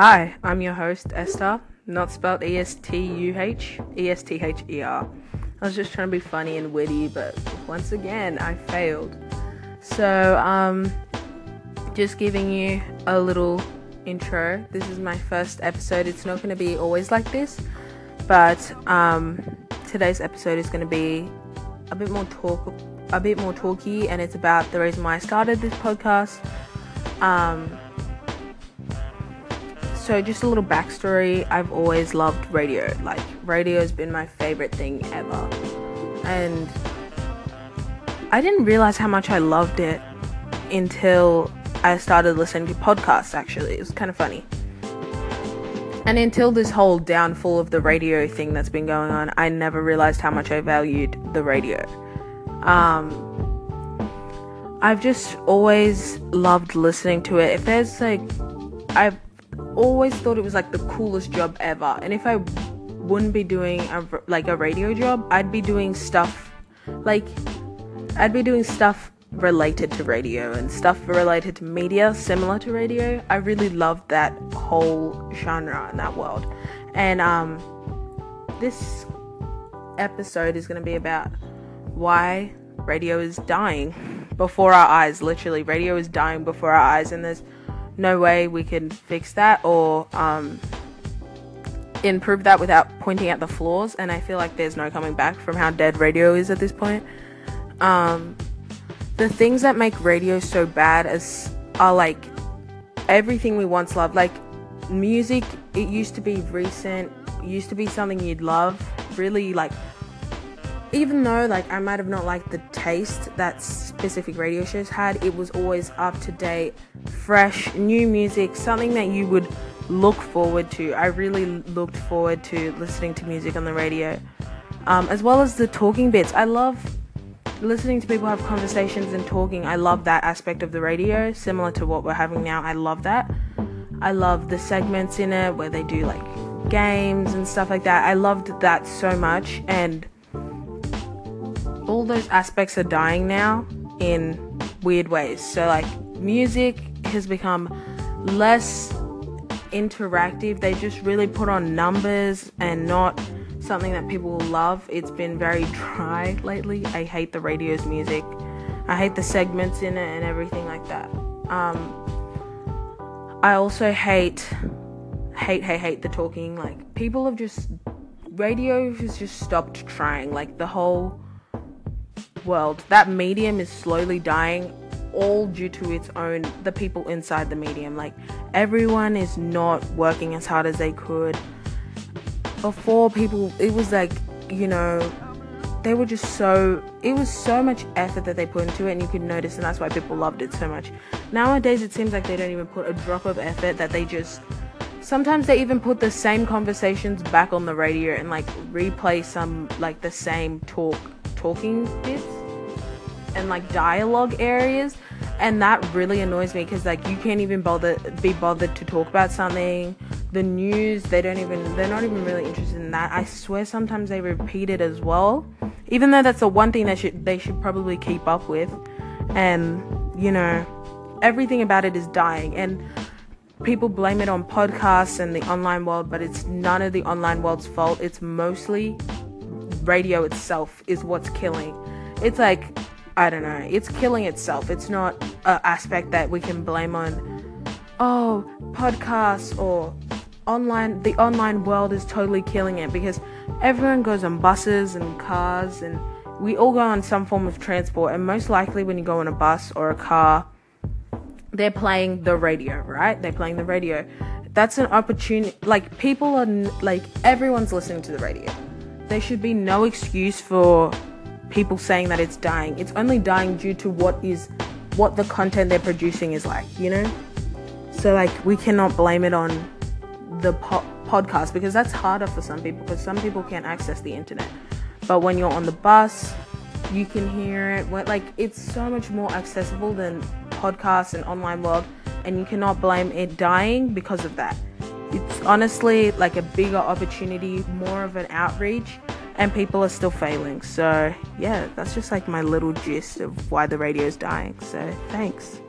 Hi, I'm your host, Esther, not spelled E S T U H, E S T H E R. I was just trying to be funny and witty, but once again, I failed. So, um, just giving you a little intro. This is my first episode. It's not going to be always like this, but um, today's episode is going to be a bit more talk, a bit more talky, and it's about the reason why I started this podcast. Um, so just a little backstory. I've always loved radio. Like radio has been my favorite thing ever. And i didn't realize how much i loved it until i started listening to podcasts actually. It was kind of funny. And until this whole downfall of the radio thing that's been going on i never realized how much i valued the radio. Um, i've just always loved listening to it. If there's like i've always thought it was like the coolest job ever. And if I wouldn't be doing a, like a radio job, I'd be doing stuff like I'd be doing stuff related to radio and stuff related to media similar to radio. I really loved that whole genre and that world. And um this episode is going to be about why radio is dying before our eyes. Literally, radio is dying before our eyes, and there's no way we can fix that or um, improve that without pointing out the flaws. And I feel like there's no coming back from how dead radio is at this point. Um, the things that make radio so bad is are like everything we once loved. Like music, it used to be recent, used to be something you'd love. Really, like even though like I might have not liked the taste that specific radio shows had, it was always up to date, fresh, new music, something that you would look forward to. I really looked forward to listening to music on the radio, um, as well as the talking bits. I love listening to people have conversations and talking. I love that aspect of the radio, similar to what we're having now. I love that. I love the segments in it where they do like games and stuff like that. I loved that so much and all those aspects are dying now in weird ways. So, like, music has become less interactive. They just really put on numbers and not something that people love. It's been very dry lately. I hate the radio's music. I hate the segments in it and everything like that. Um, I also hate, hate, hate, hate the talking. Like, people have just, radio has just stopped trying. Like, the whole world, that medium is slowly dying all due to its own the people inside the medium. Like everyone is not working as hard as they could. Before people it was like you know they were just so it was so much effort that they put into it and you could notice and that's why people loved it so much. Nowadays it seems like they don't even put a drop of effort that they just sometimes they even put the same conversations back on the radio and like replay some like the same talk talking bits and like dialogue areas and that really annoys me because like you can't even bother be bothered to talk about something. The news they don't even they're not even really interested in that. I swear sometimes they repeat it as well even though that's the one thing that should they should probably keep up with. And you know everything about it is dying and people blame it on podcasts and the online world but it's none of the online world's fault. It's mostly radio itself is what's killing. It's like I don't know. It's killing itself. It's not an aspect that we can blame on. Oh, podcasts or online. The online world is totally killing it because everyone goes on buses and cars and we all go on some form of transport and most likely when you go on a bus or a car they're playing the radio right they're playing the radio that's an opportunity like people are like everyone's listening to the radio there should be no excuse for people saying that it's dying. It's only dying due to what is what the content they're producing is like, you know? So like we cannot blame it on the po- podcast because that's harder for some people because some people can't access the internet. But when you're on the bus, you can hear it. Like it's so much more accessible than podcasts and online world and you cannot blame it dying because of that it's honestly like a bigger opportunity, more of an outreach, and people are still failing. So, yeah, that's just like my little gist of why the radio is dying. So, thanks.